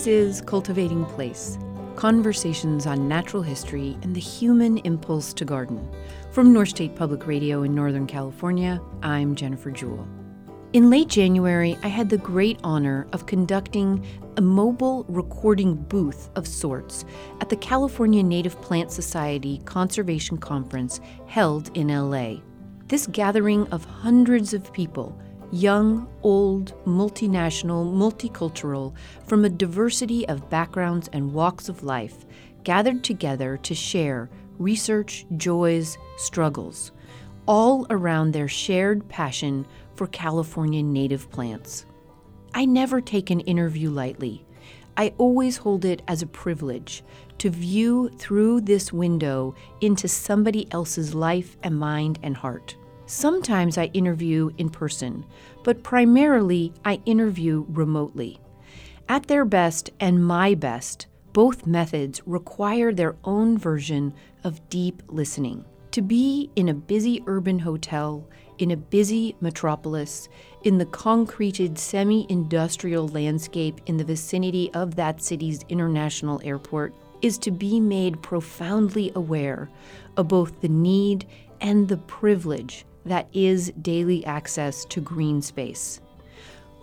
This is Cultivating Place conversations on natural history and the human impulse to garden. From North State Public Radio in Northern California, I'm Jennifer Jewell. In late January, I had the great honor of conducting a mobile recording booth of sorts at the California Native Plant Society Conservation Conference held in LA. This gathering of hundreds of people young, old, multinational, multicultural, from a diversity of backgrounds and walks of life, gathered together to share research, joys, struggles, all around their shared passion for California native plants. I never take an interview lightly. I always hold it as a privilege to view through this window into somebody else's life and mind and heart. Sometimes I interview in person, but primarily I interview remotely. At their best and my best, both methods require their own version of deep listening. To be in a busy urban hotel, in a busy metropolis, in the concreted semi industrial landscape in the vicinity of that city's international airport, is to be made profoundly aware of both the need and the privilege that is daily access to green space.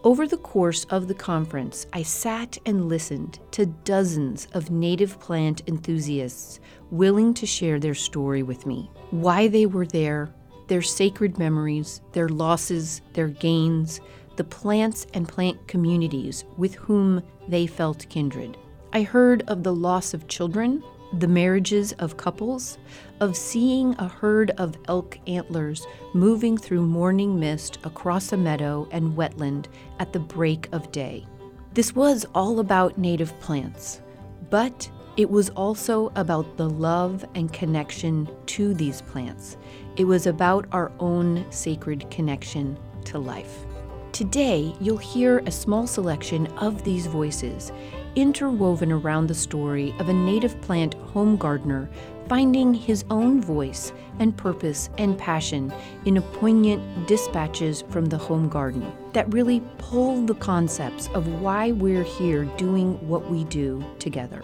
Over the course of the conference, I sat and listened to dozens of native plant enthusiasts willing to share their story with me, why they were there, their sacred memories, their losses, their gains, the plants and plant communities with whom they felt kindred. I heard of the loss of children the marriages of couples, of seeing a herd of elk antlers moving through morning mist across a meadow and wetland at the break of day. This was all about native plants, but it was also about the love and connection to these plants. It was about our own sacred connection to life. Today, you'll hear a small selection of these voices interwoven around the story of a native plant home gardener finding his own voice and purpose and passion in a poignant dispatches from the home garden that really pull the concepts of why we're here doing what we do together.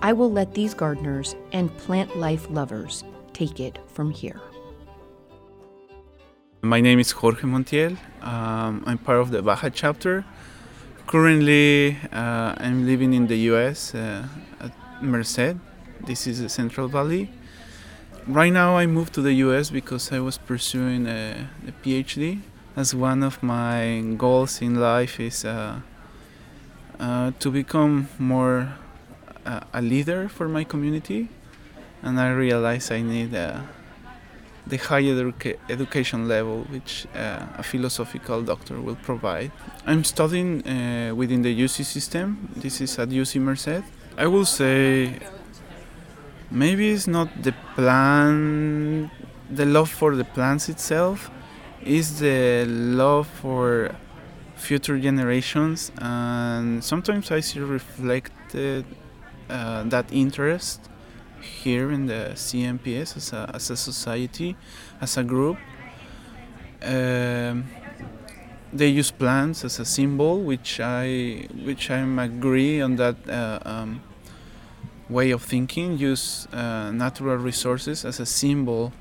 I will let these gardeners and plant life lovers take it from here. My name is Jorge Montiel. Um, I'm part of the Baja chapter Currently, uh, I'm living in the US uh, at Merced. This is the Central Valley. Right now, I moved to the US because I was pursuing a, a PhD. As one of my goals in life is uh, uh to become more uh, a leader for my community, and I realize I need uh, the higher educa- education level which uh, a philosophical doctor will provide. I'm studying uh, within the UC system. This is at UC Merced. I will say maybe it's not the plan, the love for the plants itself, is the love for future generations, and sometimes I see reflected uh, that interest here in the CNPS as a, as a society, as a group. Um, they use plants as a symbol, which I which I agree on that uh, um, way of thinking. Use uh, natural resources as a symbol,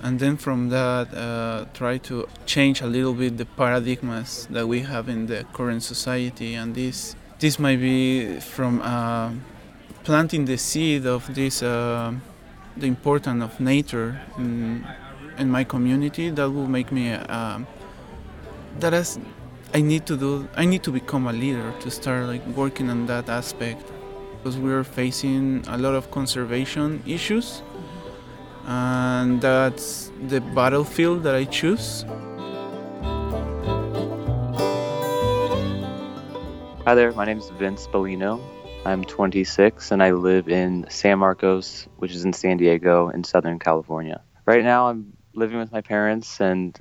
and then from that uh, try to change a little bit the paradigms that we have in the current society. And this this might be from uh, planting the seed of this uh, the importance of nature in, in my community that will make me uh, that is I need to do I need to become a leader to start like working on that aspect because we are facing a lot of conservation issues and that's the battlefield that I choose. Hi there, my name is Vince Bellino. I'm 26 and I live in San Marcos, which is in San Diego in Southern California. Right now, I'm living with my parents and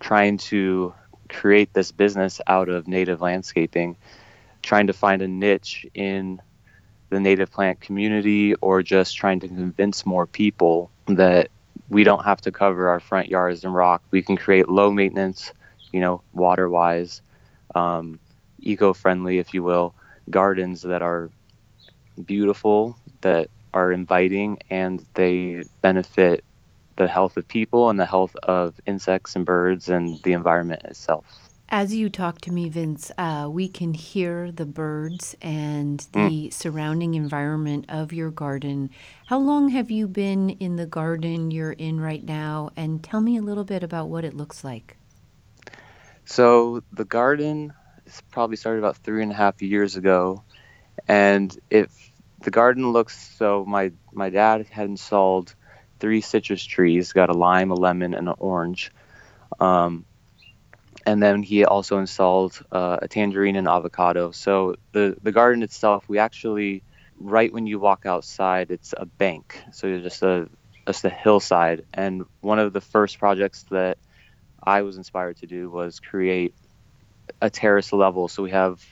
trying to create this business out of native landscaping, trying to find a niche in the native plant community or just trying to convince more people that we don't have to cover our front yards in rock. We can create low maintenance, you know, water wise, um, eco friendly, if you will gardens that are beautiful, that are inviting, and they benefit the health of people and the health of insects and birds and the environment itself. As you talk to me, Vince, uh, we can hear the birds and the mm. surrounding environment of your garden. How long have you been in the garden you're in right now? And tell me a little bit about what it looks like. So, the garden probably started about three and a half years ago. And if the garden looks so, my, my dad had installed three citrus trees got a lime, a lemon, and an orange. Um, and then he also installed uh, a tangerine and avocado. So the the garden itself, we actually right when you walk outside, it's a bank. So it's just a just a hillside. And one of the first projects that I was inspired to do was create a terrace level. So we have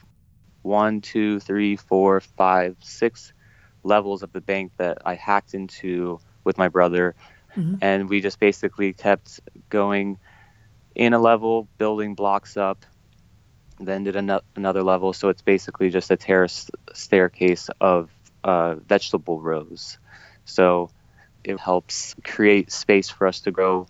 one, two, three, four, five, six levels of the bank that I hacked into with my brother. Mm-hmm. And we just basically kept going in a level, building blocks up, then did an- another level. So it's basically just a terrace staircase of uh, vegetable rows. So it helps create space for us to grow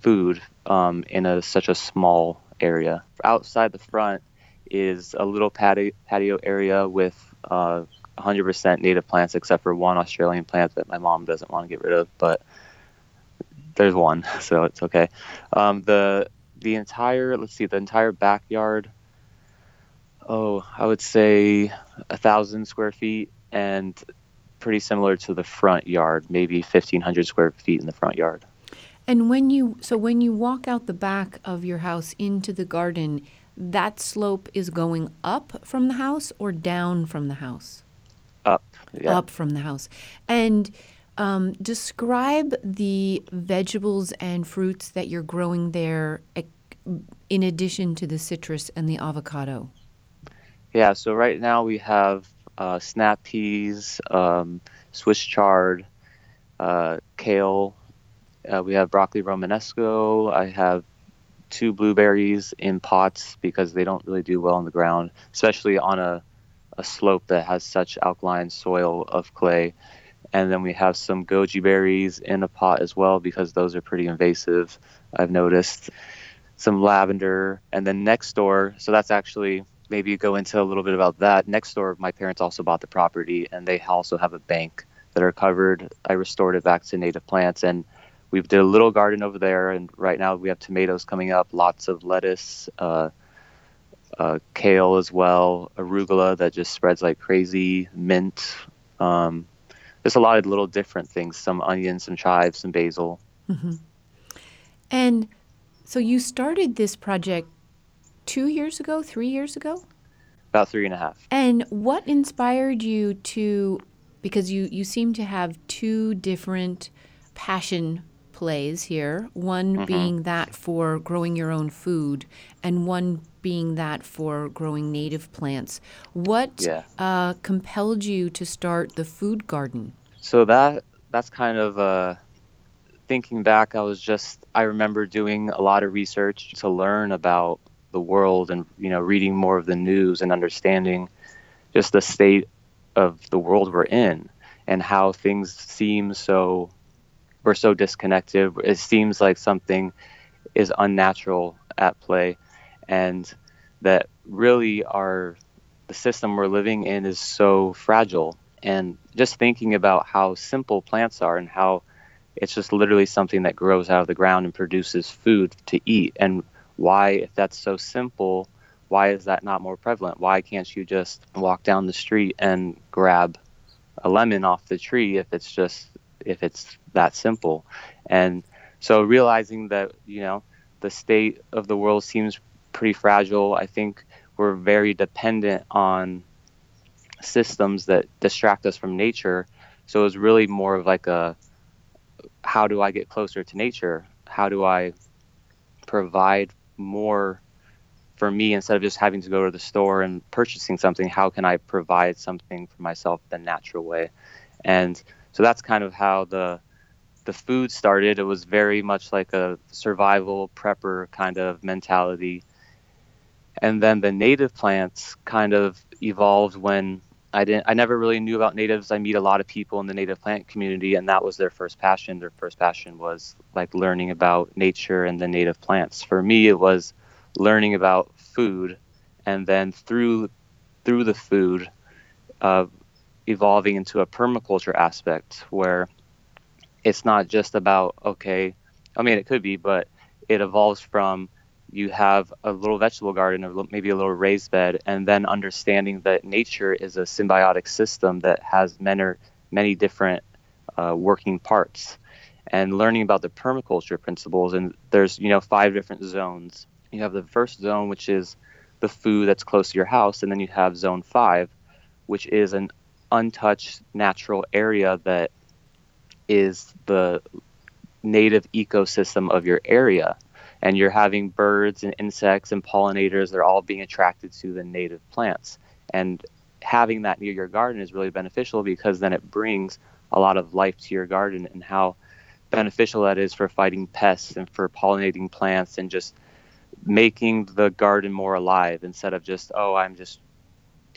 food um, in a, such a small area. Outside the front is a little patio, patio area with uh, 100% native plants except for one Australian plant that my mom doesn't want to get rid of, but there's one, so it's okay. Um, the the entire let's see, the entire backyard. Oh, I would say a thousand square feet and pretty similar to the front yard, maybe 1500 square feet in the front yard. And when you so when you walk out the back of your house into the garden, that slope is going up from the house or down from the house? Up. Yeah. Up from the house. And um, describe the vegetables and fruits that you're growing there in addition to the citrus and the avocado. Yeah, so right now we have uh, snap peas, um, Swiss chard, uh, kale. Uh, we have broccoli romanesco. I have two blueberries in pots because they don't really do well on the ground, especially on a a slope that has such alkaline soil of clay. And then we have some goji berries in a pot as well because those are pretty invasive, I've noticed. Some lavender. And then next door, so that's actually maybe go into a little bit about that. Next door, my parents also bought the property and they also have a bank that are covered. I restored it back to native plants and we've did a little garden over there and right now we have tomatoes coming up, lots of lettuce, uh, uh, kale as well, arugula that just spreads like crazy, mint. Um, there's a lot of little different things some onions, some chives, some basil. Mm-hmm. And so you started this project two years ago, three years ago? About three and a half. And what inspired you to, because you, you seem to have two different passion plays here one mm-hmm. being that for growing your own food, and one being that for growing native plants. What yeah. uh, compelled you to start the food garden? So that that's kind of uh, thinking back. I was just I remember doing a lot of research to learn about the world and you know reading more of the news and understanding just the state of the world we're in and how things seem so we're so disconnected. It seems like something is unnatural at play and that really our the system we're living in is so fragile and just thinking about how simple plants are and how it's just literally something that grows out of the ground and produces food to eat and why if that's so simple why is that not more prevalent why can't you just walk down the street and grab a lemon off the tree if it's just if it's that simple and so realizing that you know the state of the world seems pretty fragile. I think we're very dependent on systems that distract us from nature. So it was really more of like a how do I get closer to nature? How do I provide more for me instead of just having to go to the store and purchasing something? How can I provide something for myself the natural way? And so that's kind of how the the food started. It was very much like a survival prepper kind of mentality And then the native plants kind of evolved when I didn't I never really knew about natives. I meet a lot of people in the native plant community and that was their first passion. Their first passion was like learning about nature and the native plants. For me it was learning about food and then through through the food uh, evolving into a permaculture aspect where it's not just about okay i mean it could be but it evolves from you have a little vegetable garden or maybe a little raised bed and then understanding that nature is a symbiotic system that has many many different uh, working parts. And learning about the permaculture principles and there's you know five different zones. You have the first zone which is the food that's close to your house and then you have zone five which is an untouched natural area that is the native ecosystem of your area. And you're having birds and insects and pollinators they're all being attracted to the native plants. And having that near your garden is really beneficial because then it brings a lot of life to your garden and how beneficial that is for fighting pests and for pollinating plants and just making the garden more alive instead of just oh i'm just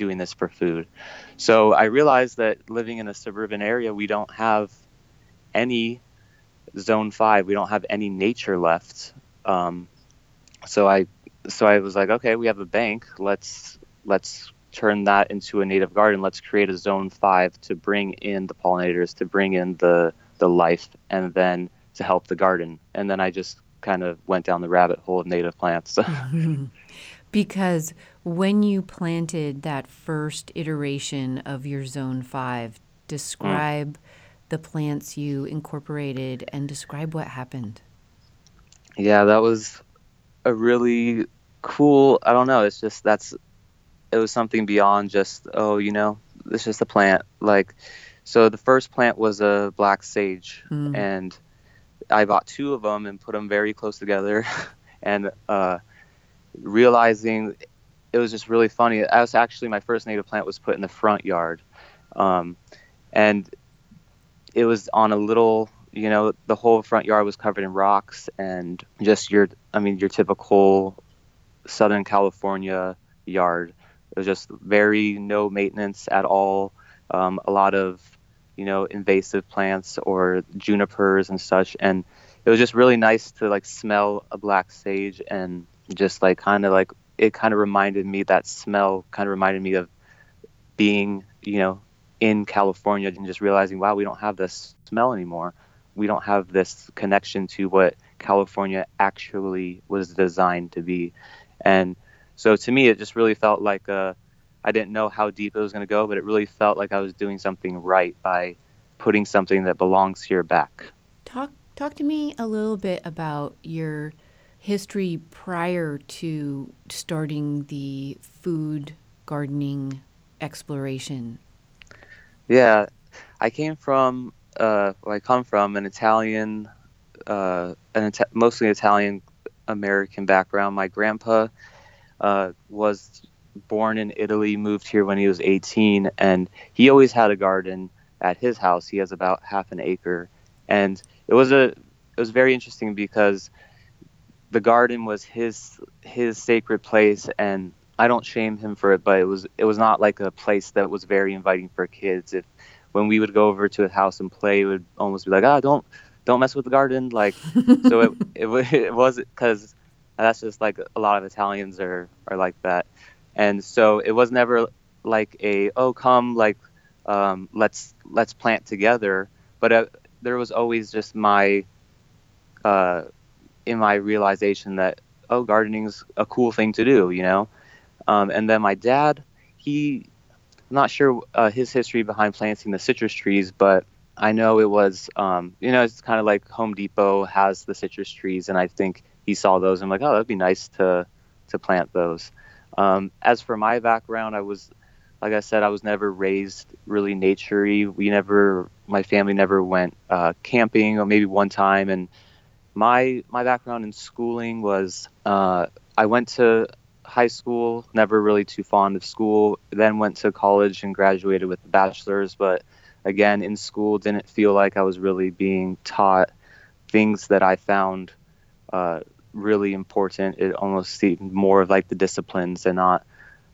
doing this for food so i realized that living in a suburban area we don't have any zone five we don't have any nature left um, so I so I was like, okay, we have a bank. Let's let's turn that into a native garden. Let's create a zone five to bring in the pollinators, to bring in the the life, and then to help the garden. And then I just kind of went down the rabbit hole of native plants. because when you planted that first iteration of your zone five, describe mm. the plants you incorporated and describe what happened yeah, that was a really cool. I don't know. It's just that's it was something beyond just oh, you know, it's just a plant. Like, so the first plant was a black sage, mm. and I bought two of them and put them very close together, and uh, realizing it was just really funny. That was actually my first native plant was put in the front yard, um, and it was on a little you know the whole front yard was covered in rocks and just your i mean your typical southern california yard. It was just very no maintenance at all. Um, a lot of you know invasive plants or junipers and such. And it was just really nice to like smell a black sage and just like kind of like it kind of reminded me that smell kind of reminded me of being you know in california and just realizing wow we don't have this smell anymore we don't have this connection to what California actually was designed to be. And so to me, it just really felt like uh, I didn't know how deep it was going to go, but it really felt like I was doing something right by putting something that belongs here back. Talk talk to me a little bit about your history prior to starting the food gardening exploration. Yeah, I came from uh, where I come from, an Italian, uh, an Ita- mostly Italian American background. My grandpa uh, was born in Italy, moved here when he was 18, and he always had a garden at his house. He has about half an acre, and it was a it was very interesting because the garden was his his sacred place, and I don't shame him for it, but it was it was not like a place that was very inviting for kids. If when we would go over to his house and play, it would almost be like, ah, don't don't mess with the garden. Like, so it it, it was because that's just like a lot of Italians are are like that, and so it was never like a oh come like um, let's let's plant together, but uh, there was always just my uh, in my realization that oh gardening's a cool thing to do, you know, um, and then my dad he I'm not sure uh, his history behind planting the citrus trees, but I know it was, um, you know, it's kind of like Home Depot has the citrus trees, and I think he saw those. And I'm like, oh, that'd be nice to to plant those. Um, as for my background, I was, like I said, I was never raised really naturey. We never, my family never went uh, camping, or maybe one time. And my my background in schooling was, uh, I went to high school, never really too fond of school. Then went to college and graduated with a bachelor's, but again, in school, didn't feel like I was really being taught things that I found uh, really important. It almost seemed more of like the disciplines and not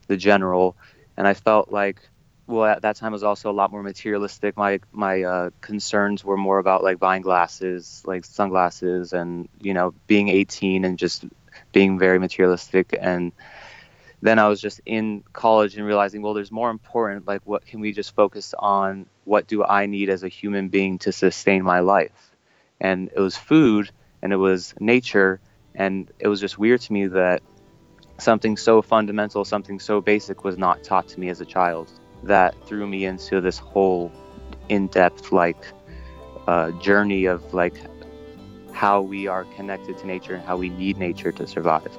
the general. And I felt like, well, at that time was also a lot more materialistic. My my uh, concerns were more about like buying glasses, like sunglasses, and you know, being 18 and just being very materialistic. And then I was just in college and realizing, well, there's more important. Like, what can we just focus on? What do I need as a human being to sustain my life? And it was food, and it was nature, and it was just weird to me that something so fundamental, something so basic was not taught to me as a child. That threw me into this whole in-depth like uh, journey of like how we are connected to nature and how we need nature to survive.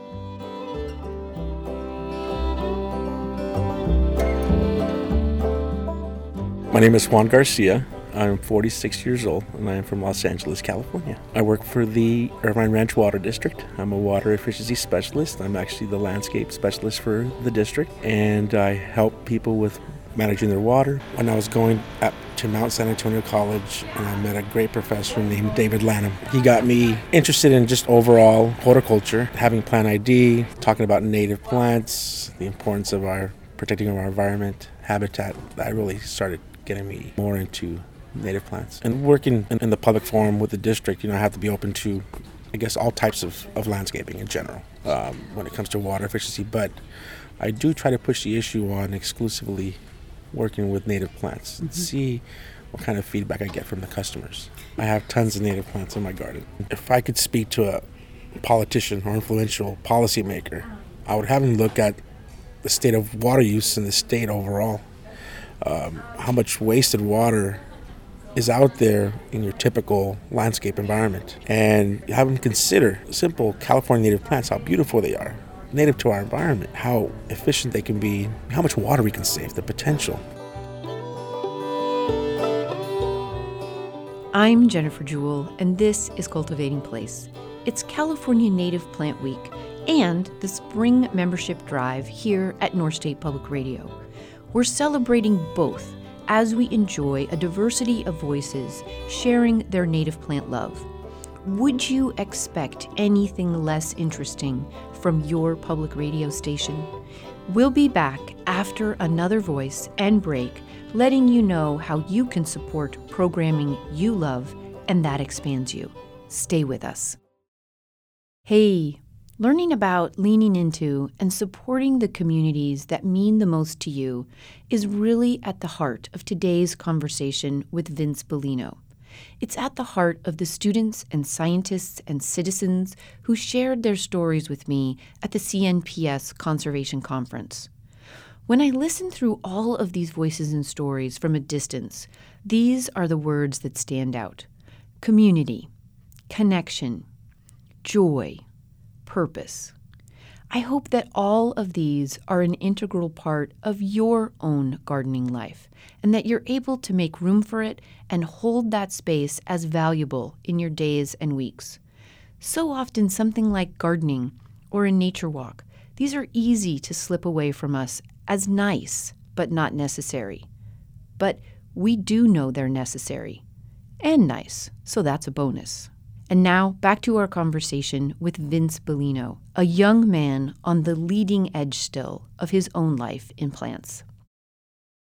My name is Juan Garcia. I'm 46 years old and I am from Los Angeles, California. I work for the Irvine Ranch Water District. I'm a water efficiency specialist. I'm actually the landscape specialist for the district and I help people with managing their water. When I was going up to Mount San Antonio College, and I met a great professor named David Lanham. He got me interested in just overall horticulture, having plant ID, talking about native plants, the importance of our protecting our environment, habitat. That really started getting me more into native plants. And working in, the public forum with the district, you know, I have to be open to, I guess, all types of, of landscaping in general um, when it comes to water efficiency. But I do try to push the issue on exclusively working with native plants mm-hmm. and see what kind of feedback I get from the customers. I have tons of native plants in my garden. If I could speak to a politician or influential policymaker, I would have them look at the state of water use in the state overall. Um, how much wasted water is out there in your typical landscape environment and have them consider simple California native plants, how beautiful they are, native to our environment, how efficient they can be, how much water we can save, the potential. I'm Jennifer Jewell, and this is Cultivating Place. It's California Native Plant Week and the Spring Membership Drive here at North State Public Radio. We're celebrating both as we enjoy a diversity of voices sharing their native plant love. Would you expect anything less interesting from your public radio station? We'll be back after another voice and break, letting you know how you can support programming you love and that expands you. Stay with us. Hey, Learning about leaning into and supporting the communities that mean the most to you is really at the heart of today's conversation with Vince Bellino. It's at the heart of the students and scientists and citizens who shared their stories with me at the CNPS Conservation Conference. When I listen through all of these voices and stories from a distance, these are the words that stand out community, connection, joy purpose. I hope that all of these are an integral part of your own gardening life and that you're able to make room for it and hold that space as valuable in your days and weeks. So often, something like gardening or a nature walk, these are easy to slip away from us as nice but not necessary. But we do know they're necessary and nice, so that's a bonus. And now back to our conversation with Vince Bellino, a young man on the leading edge still of his own life in plants.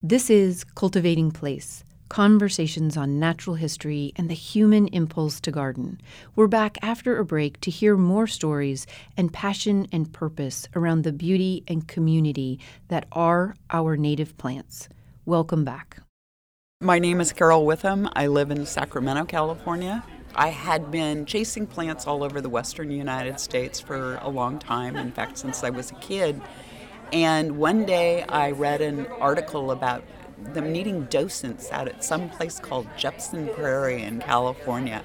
This is Cultivating Place Conversations on Natural History and the Human Impulse to Garden. We're back after a break to hear more stories and passion and purpose around the beauty and community that are our native plants. Welcome back. My name is Carol Witham. I live in Sacramento, California. I had been chasing plants all over the western United States for a long time, in fact, since I was a kid. And one day I read an article about them needing docents out at some place called Jepson Prairie in California.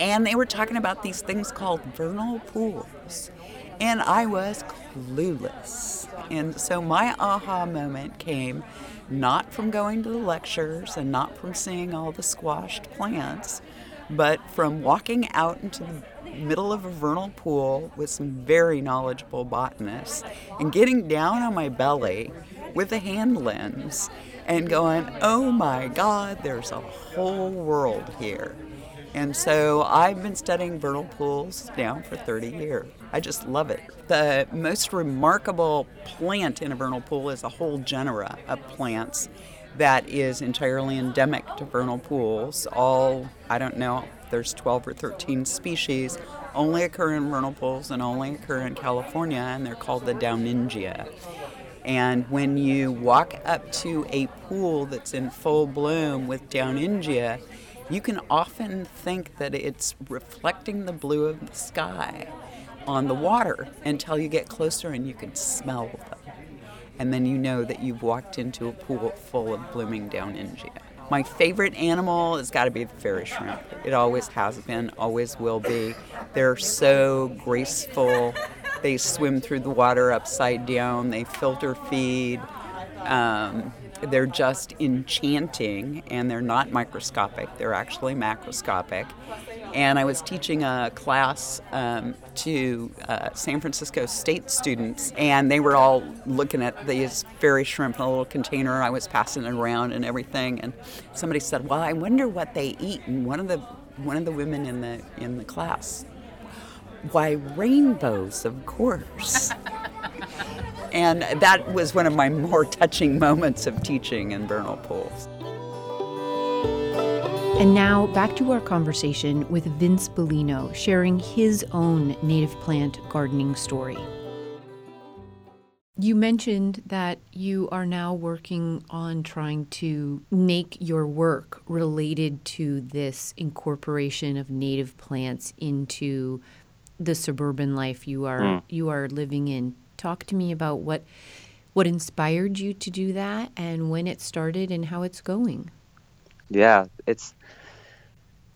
And they were talking about these things called vernal pools. And I was clueless. And so my aha moment came not from going to the lectures and not from seeing all the squashed plants, but from walking out into the middle of a vernal pool with some very knowledgeable botanists and getting down on my belly with a hand lens and going, oh my God, there's a whole world here. And so I've been studying vernal pools now for 30 years. I just love it. The most remarkable plant in a vernal pool is a whole genera of plants that is entirely endemic to vernal pools. All, I don't know, there's 12 or 13 species, only occur in vernal pools and only occur in California, and they're called the Downingia. And when you walk up to a pool that's in full bloom with Downingia, you can often think that it's reflecting the blue of the sky on the water until you get closer and you can smell them. And then you know that you've walked into a pool full of blooming Downingia. My favorite animal has got to be the fairy shrimp. It always has been, always will be. They're so graceful. They swim through the water upside down, they filter feed. Um, they're just enchanting and they're not microscopic, they're actually macroscopic. And I was teaching a class um, to uh, San Francisco State students, and they were all looking at these fairy shrimp in a little container. I was passing it around and everything, and somebody said, "Well, I wonder what they eat." And one of the one of the women in the in the class, why rainbows, of course. And that was one of my more touching moments of teaching in vernal pools. And now back to our conversation with Vince Bellino, sharing his own native plant gardening story. You mentioned that you are now working on trying to make your work related to this incorporation of native plants into the suburban life you are mm. you are living in Talk to me about what what inspired you to do that and when it started and how it's going. Yeah, it's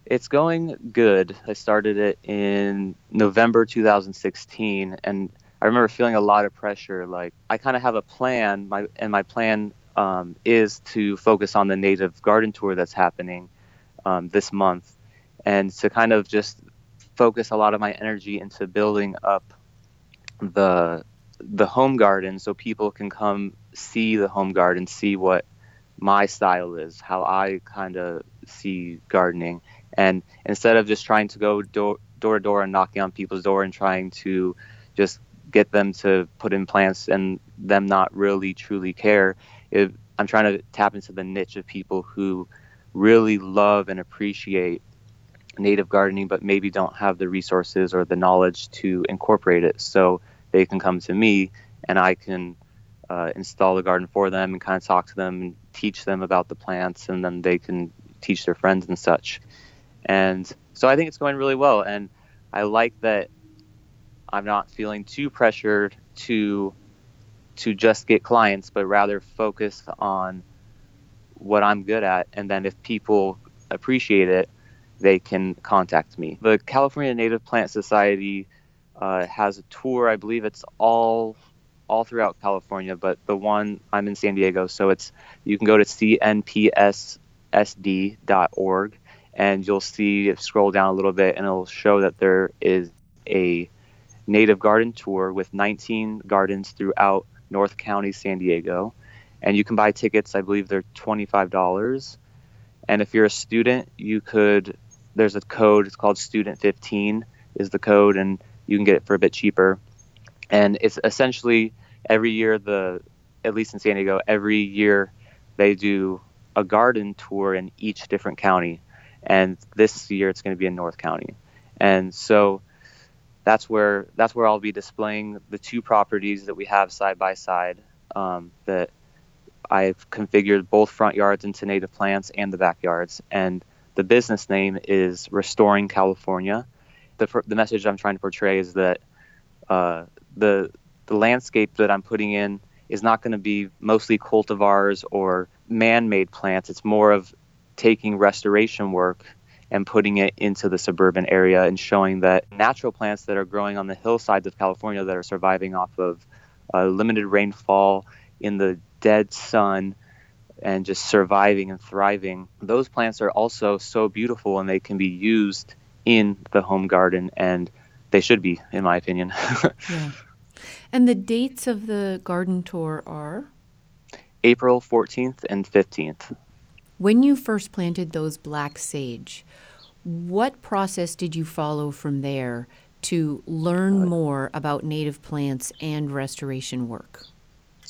it's going good. I started it in November 2016 and I remember feeling a lot of pressure like I kind of have a plan my and my plan um, is to focus on the native garden tour that's happening um, this month and to kind of just focus a lot of my energy into building up the the home garden so people can come see the home garden, see what my style is, how I kind of see gardening. And instead of just trying to go door, door to door and knocking on people's door and trying to just get them to put in plants and them not really truly care, it, I'm trying to tap into the niche of people who really love and appreciate native gardening, but maybe don't have the resources or the knowledge to incorporate it. So they can come to me and I can uh, install the garden for them and kind of talk to them and teach them about the plants, and then they can teach their friends and such. And so I think it's going really well, and I like that I'm not feeling too pressured to to just get clients, but rather focus on what I'm good at, and then if people appreciate it, they can contact me. The California Native Plant Society uh, has a tour. I believe it's all all throughout California, but the one I'm in San Diego, so it's you can go to cnpssd.org and you'll see scroll down a little bit and it'll show that there is a native garden tour with 19 gardens throughout North County, San Diego. And you can buy tickets, I believe they're $25. And if you're a student, you could there's a code, it's called student 15 is the code and you can get it for a bit cheaper. And it's essentially every year the at least in San Diego, every year they do a garden tour in each different county. And this year it's going to be in North County. And so that's where that's where I'll be displaying the two properties that we have side by side um, that I've configured both front yards into native plants and the backyards. And the business name is Restoring California the the message I'm trying to portray is that uh, the the landscape that I'm putting in is not going to be mostly cultivars or man-made plants. It's more of taking restoration work and putting it into the suburban area and showing that natural plants that are growing on the hillsides of California that are surviving off of uh, limited rainfall in the dead sun and just surviving and thriving, those plants are also so beautiful and they can be used in the home garden, and they should be, in my opinion. yeah. And the dates of the garden tour are? April 14th and 15th. When you first planted those black sage, What process did you follow from there to learn uh, more about native plants and restoration work?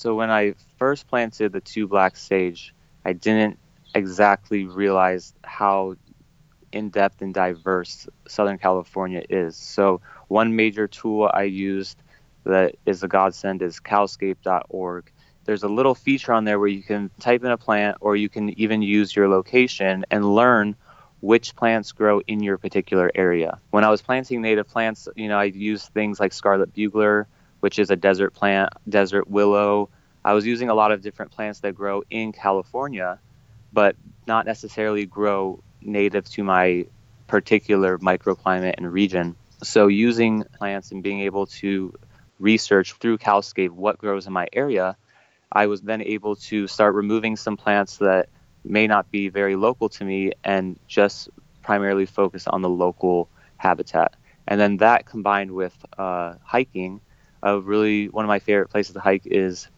So when I first planted the two black sage, I didn't exactly realize how in depth and diverse Southern California is. So one major tool I used that is a godsend is calscape.org. There's a little feature on there where you can type in a plant or you can even use your location and learn which plants grow in your particular area. When I was planting native plants, you know, I used things like scarlet bugler, which is a desert plant, desert willow. I was using a lot of different plants that grow in California, but not necessarily grow native to my particular microclimate and region. So using plants and being able to research through Calscape what grows in my area, I was then able to start removing some plants that may not be very local to me and just primarily focus on the local habitat. And then that combined with uh, hiking, uh, really one of my favorite places to hike is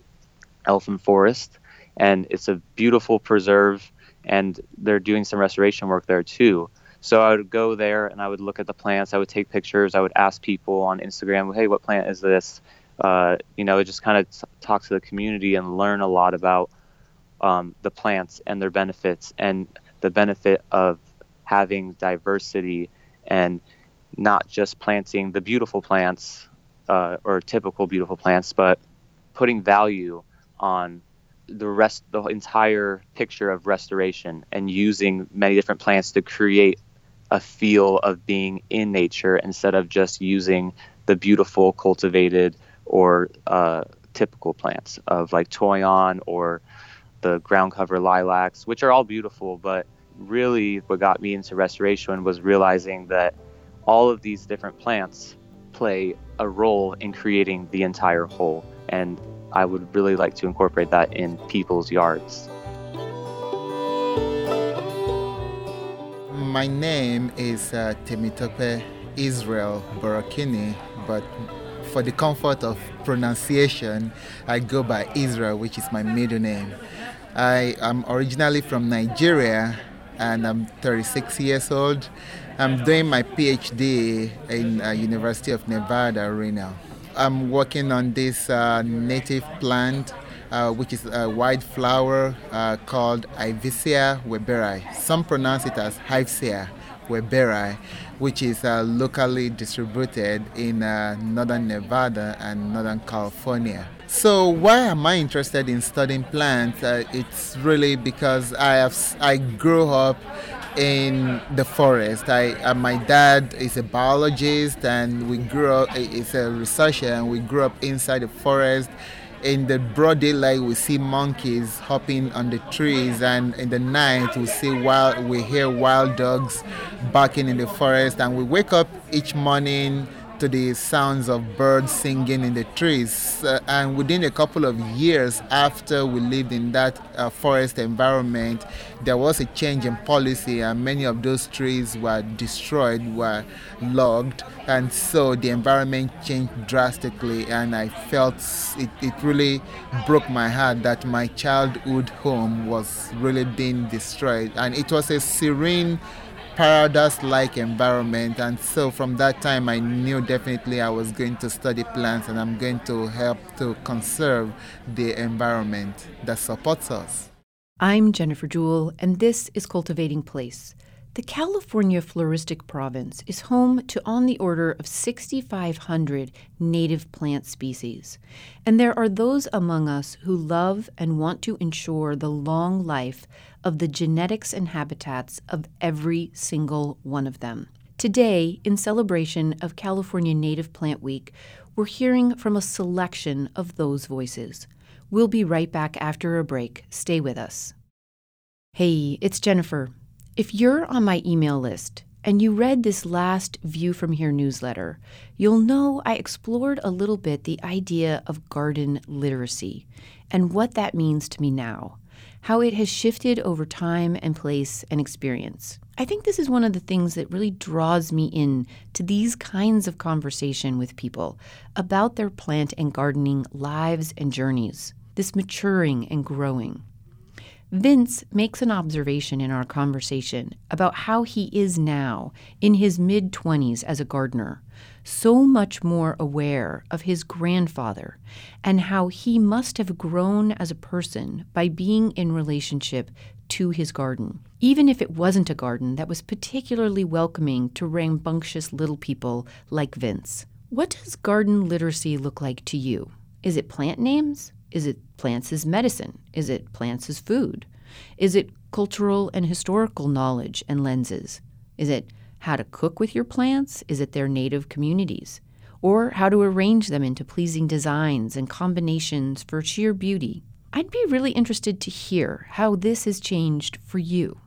Elfin Forest, and it's a beautiful preserve, and they're doing some restoration work there too. So I would go there and I would look at the plants. I would take pictures. I would ask people on Instagram, "Hey, what plant is this?" Uh, you know, just kind of talk to the community and learn a lot about um, the plants and their benefits and the benefit of having diversity and not just planting the beautiful plants uh, or typical beautiful plants, but putting value on the rest, the entire picture of restoration, and using many different plants to create a feel of being in nature instead of just using the beautiful cultivated or uh, typical plants of like toyon or the ground cover lilacs, which are all beautiful, but really what got me into restoration was realizing that all of these different plants play a role in creating the entire whole. And I would really like to incorporate that in people's yards. My name is uh, Temitope Israel Borokini, but for the comfort of pronunciation, I go by Israel, which is my middle name. I am originally from Nigeria and I'm 36 years old. I'm doing my PhD in uh, University of Nevada, Reno. I'm working on this uh, native plant, uh, which is a white flower uh, called Ivesia webberi. Some pronounce it as Hivesea weberi, which is uh, locally distributed in uh, northern Nevada and northern California. So why am I interested in studying plants? Uh, it's really because I have I grew up in the forest. I uh, my dad is a biologist and we grew up is a researcher and we grew up inside the forest. In the broad daylight, we see monkeys hopping on the trees, and in the night, we see wild. We hear wild dogs barking in the forest, and we wake up each morning to the sounds of birds singing in the trees. Uh, and within a couple of years after we lived in that uh, forest environment, there was a change in policy, and many of those trees were destroyed, were logged, and so the environment changed drastically. And I felt it, it really broke my heart that my childhood home was really being destroyed. And it was a serene paradise like environment. And so from that time i knew definitely i was going to study plants and i'm going to help to conserve the environment that supports us. I'm jennifer jewell and this is cultivating place. The California floristic province is home to on the order of 6,500 native plant species, and there are those among us who love and want to ensure the long life of the genetics and habitats of every single one of them. Today, in celebration of California Native Plant Week, we're hearing from a selection of those voices. We'll be right back after a break. Stay with us. Hey, it's Jennifer. If you're on my email list and you read this last View from Here newsletter, you'll know I explored a little bit the idea of garden literacy and what that means to me now, how it has shifted over time and place and experience. I think this is one of the things that really draws me in to these kinds of conversation with people about their plant and gardening lives and journeys, this maturing and growing. Vince makes an observation in our conversation about how he is now, in his mid 20s as a gardener, so much more aware of his grandfather and how he must have grown as a person by being in relationship to his garden, even if it wasn't a garden that was particularly welcoming to rambunctious little people like Vince. What does garden literacy look like to you? Is it plant names? Is it plants as medicine? Is it plants as food? Is it cultural and historical knowledge and lenses? Is it how to cook with your plants? Is it their native communities? Or how to arrange them into pleasing designs and combinations for sheer beauty? I'd be really interested to hear how this has changed for you.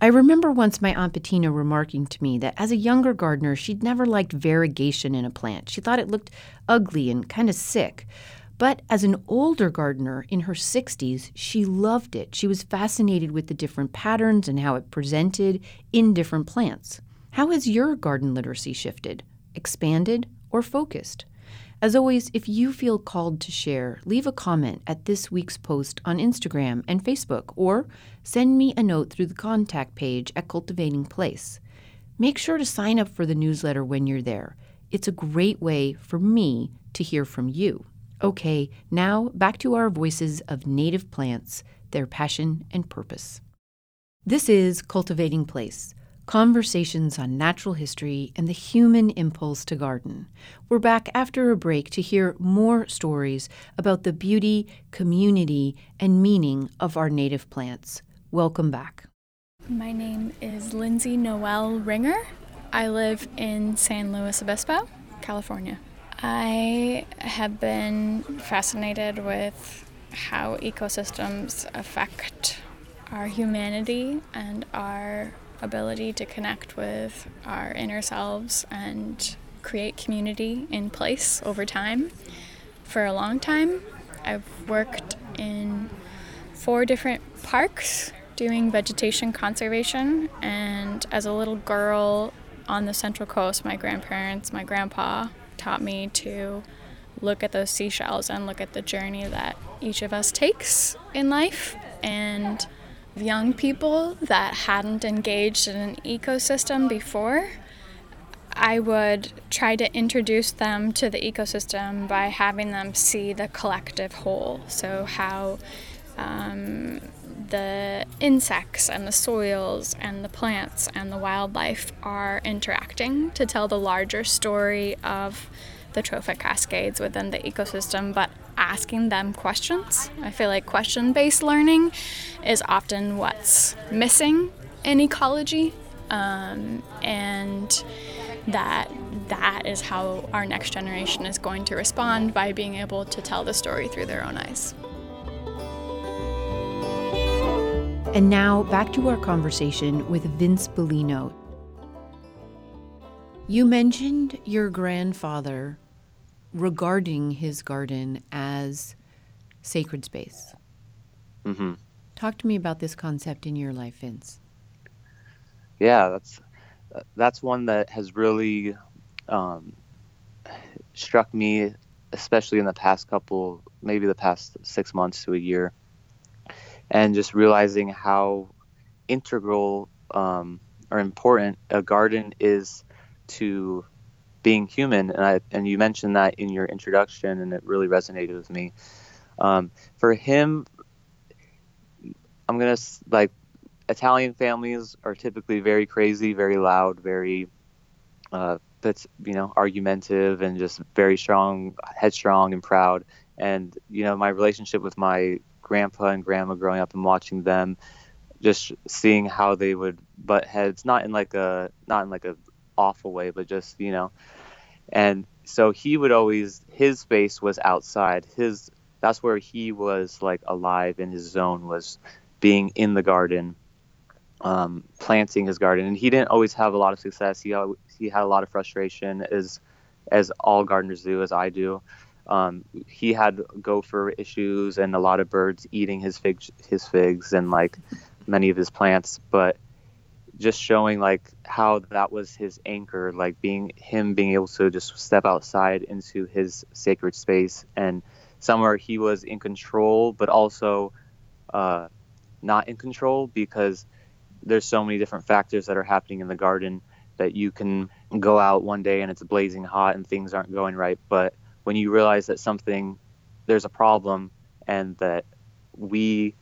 I remember once my Aunt Bettina remarking to me that as a younger gardener, she'd never liked variegation in a plant. She thought it looked ugly and kind of sick. But as an older gardener in her 60s, she loved it. She was fascinated with the different patterns and how it presented in different plants. How has your garden literacy shifted, expanded, or focused? As always, if you feel called to share, leave a comment at this week's post on Instagram and Facebook, or send me a note through the contact page at Cultivating Place. Make sure to sign up for the newsletter when you're there. It's a great way for me to hear from you. Okay, now back to our voices of native plants, their passion and purpose. This is Cultivating Place conversations on natural history and the human impulse to garden. We're back after a break to hear more stories about the beauty, community, and meaning of our native plants. Welcome back. My name is Lindsay Noel Ringer. I live in San Luis Obispo, California. I have been fascinated with how ecosystems affect our humanity and our ability to connect with our inner selves and create community in place over time. For a long time, I've worked in four different parks doing vegetation conservation, and as a little girl on the Central Coast, my grandparents, my grandpa taught me to look at those seashells and look at the journey that each of us takes in life and young people that hadn't engaged in an ecosystem before, I would try to introduce them to the ecosystem by having them see the collective whole. So, how um, the insects and the soils and the plants and the wildlife are interacting to tell the larger story of the trophic cascades within the ecosystem, but asking them questions. I feel like question based learning is often what's missing in ecology, um, and that that is how our next generation is going to respond by being able to tell the story through their own eyes. And now back to our conversation with Vince Bellino. You mentioned your grandfather regarding his garden as sacred space. Mm-hmm. Talk to me about this concept in your life, Vince. Yeah, that's that's one that has really um, struck me, especially in the past couple, maybe the past six months to a year, and just realizing how integral um, or important a garden is to being human, and I and you mentioned that in your introduction, and it really resonated with me. Um, for him, I'm gonna like Italian families are typically very crazy, very loud, very uh, that's you know argumentative and just very strong, headstrong and proud. And you know my relationship with my grandpa and grandma growing up and watching them, just seeing how they would butt heads, not in like a not in like a awful way, but just you know and so he would always his space was outside. His that's where he was like alive in his zone was being in the garden um, planting his garden. And he didn't always have a lot of success. He he had a lot of frustration as as all gardeners do as I do. Um, he had gopher issues and a lot of birds eating his figs his figs and like many of his plants. But just showing like how that was his anchor, like being him being able to just step outside into his sacred space and somewhere he was in control, but also uh, not in control because there's so many different factors that are happening in the garden that you can go out one day and it's blazing hot and things aren't going right. But when you realize that something, there's a problem and that we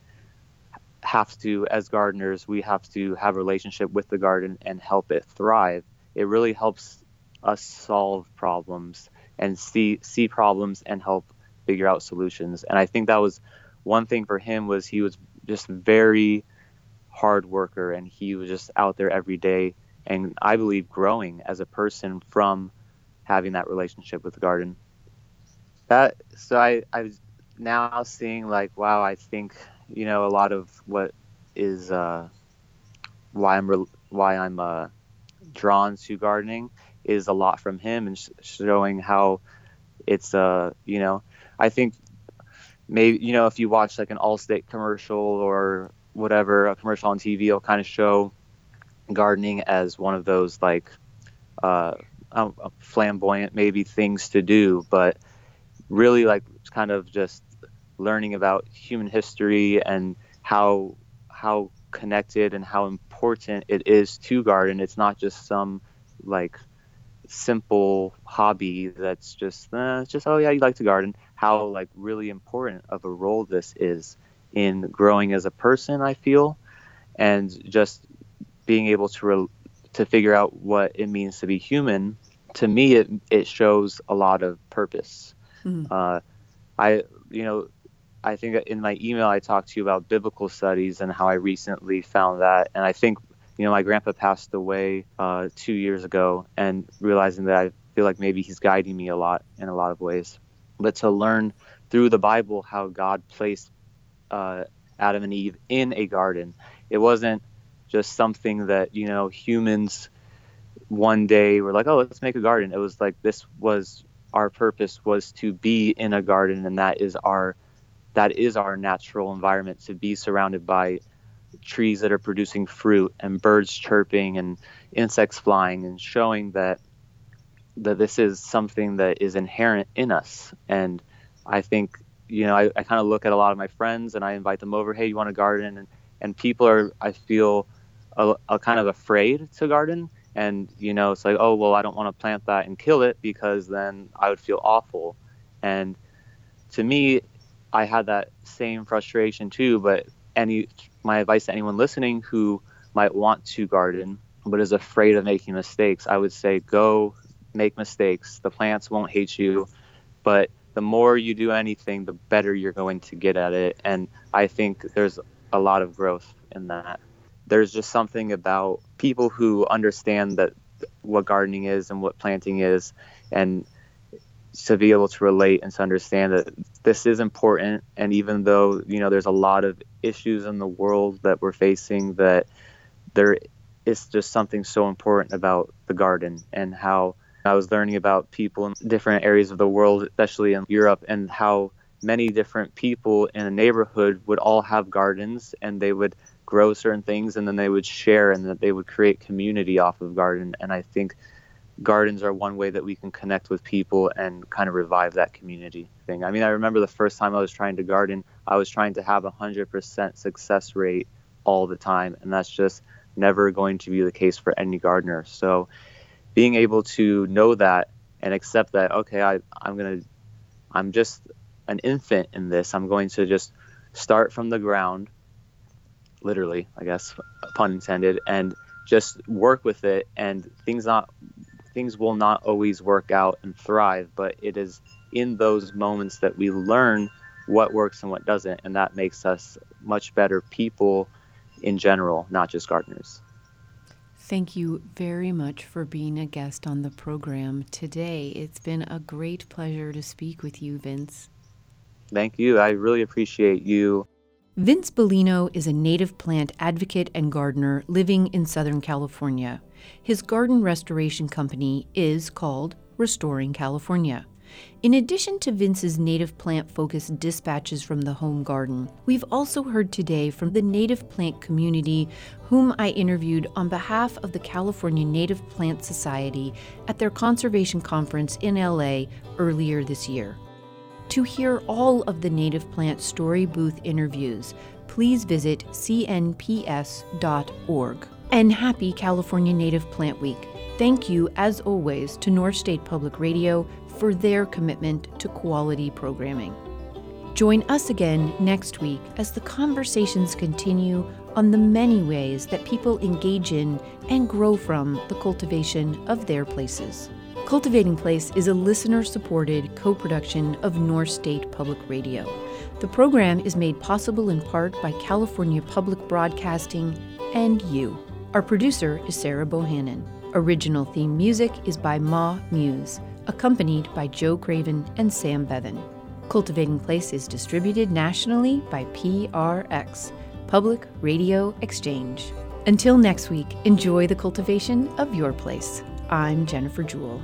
have to, as gardeners, we have to have a relationship with the garden and help it thrive. It really helps us solve problems and see see problems and help figure out solutions. And I think that was one thing for him was he was just very hard worker and he was just out there every day and I believe growing as a person from having that relationship with the garden. That so I I was now seeing like wow I think you know a lot of what is uh, why I'm re- why I'm uh, drawn to gardening is a lot from him and sh- showing how it's uh you know I think maybe you know if you watch like an Allstate commercial or whatever a commercial on TV, it'll kind of show gardening as one of those like uh, flamboyant maybe things to do, but really like kind of just learning about human history and how how connected and how important it is to garden. It's not just some like simple hobby that's just it's just oh yeah you like to garden how like really important of a role this is in growing as a person i feel and just being able to re- to figure out what it means to be human to me it it shows a lot of purpose mm-hmm. uh, i you know i think in my email i talked to you about biblical studies and how i recently found that and i think you know, my grandpa passed away uh, two years ago, and realizing that I feel like maybe he's guiding me a lot in a lot of ways. But to learn through the Bible how God placed uh, Adam and Eve in a garden, it wasn't just something that you know humans one day were like, oh, let's make a garden. It was like this was our purpose was to be in a garden, and that is our that is our natural environment to be surrounded by trees that are producing fruit and birds chirping and insects flying and showing that that this is something that is inherent in us. And i think you know i, I kind of look at a lot of my friends and i invite them over hey you want to garden? And, and people are i feel a, a kind of afraid to garden. And you know it's like oh well i don't want to plant that and kill it because then i would feel awful. And to me i had that same frustration too but any my advice to anyone listening who might want to garden but is afraid of making mistakes, I would say go make mistakes. The plants won't hate you, but the more you do anything, the better you're going to get at it. And I think there's a lot of growth in that. There's just something about people who understand that what gardening is and what planting is, and to be able to relate and to understand that this is important. And even though you know there's a lot of issues in the world that we're facing that there is just something so important about the garden and how I was learning about people in different areas of the world, especially in Europe, and how many different people in a neighborhood would all have gardens and they would grow certain things and then they would share and that they would create community off of garden. And I think gardens are one way that we can connect with people and kind of revive that community thing. I mean, I remember the first time I was trying to garden, I was trying to have a 100% success rate all the time, and that's just never going to be the case for any gardener. So, being able to know that and accept that, okay, I, I'm going to, I'm just an infant in this. I'm going to just start from the ground, literally, I guess, pun intended, and just work with it and things not things will not always work out and thrive, but it is in those moments that we learn what works and what doesn't, and that makes us much better people in general, not just gardeners. Thank you very much for being a guest on the program today. It's been a great pleasure to speak with you, Vince. Thank you. I really appreciate you Vince Bellino is a native plant advocate and gardener living in Southern California. His garden restoration company is called Restoring California. In addition to Vince's native plant focused dispatches from the home garden, we've also heard today from the native plant community, whom I interviewed on behalf of the California Native Plant Society at their conservation conference in LA earlier this year. To hear all of the Native Plant Story Booth interviews, please visit cnps.org. And happy California Native Plant Week. Thank you, as always, to North State Public Radio for their commitment to quality programming. Join us again next week as the conversations continue on the many ways that people engage in and grow from the cultivation of their places. Cultivating Place is a listener supported co production of North State Public Radio. The program is made possible in part by California Public Broadcasting and you. Our producer is Sarah Bohannon. Original theme music is by Ma Muse, accompanied by Joe Craven and Sam Bevan. Cultivating Place is distributed nationally by PRX, Public Radio Exchange. Until next week, enjoy the cultivation of your place. I'm Jennifer Jewell.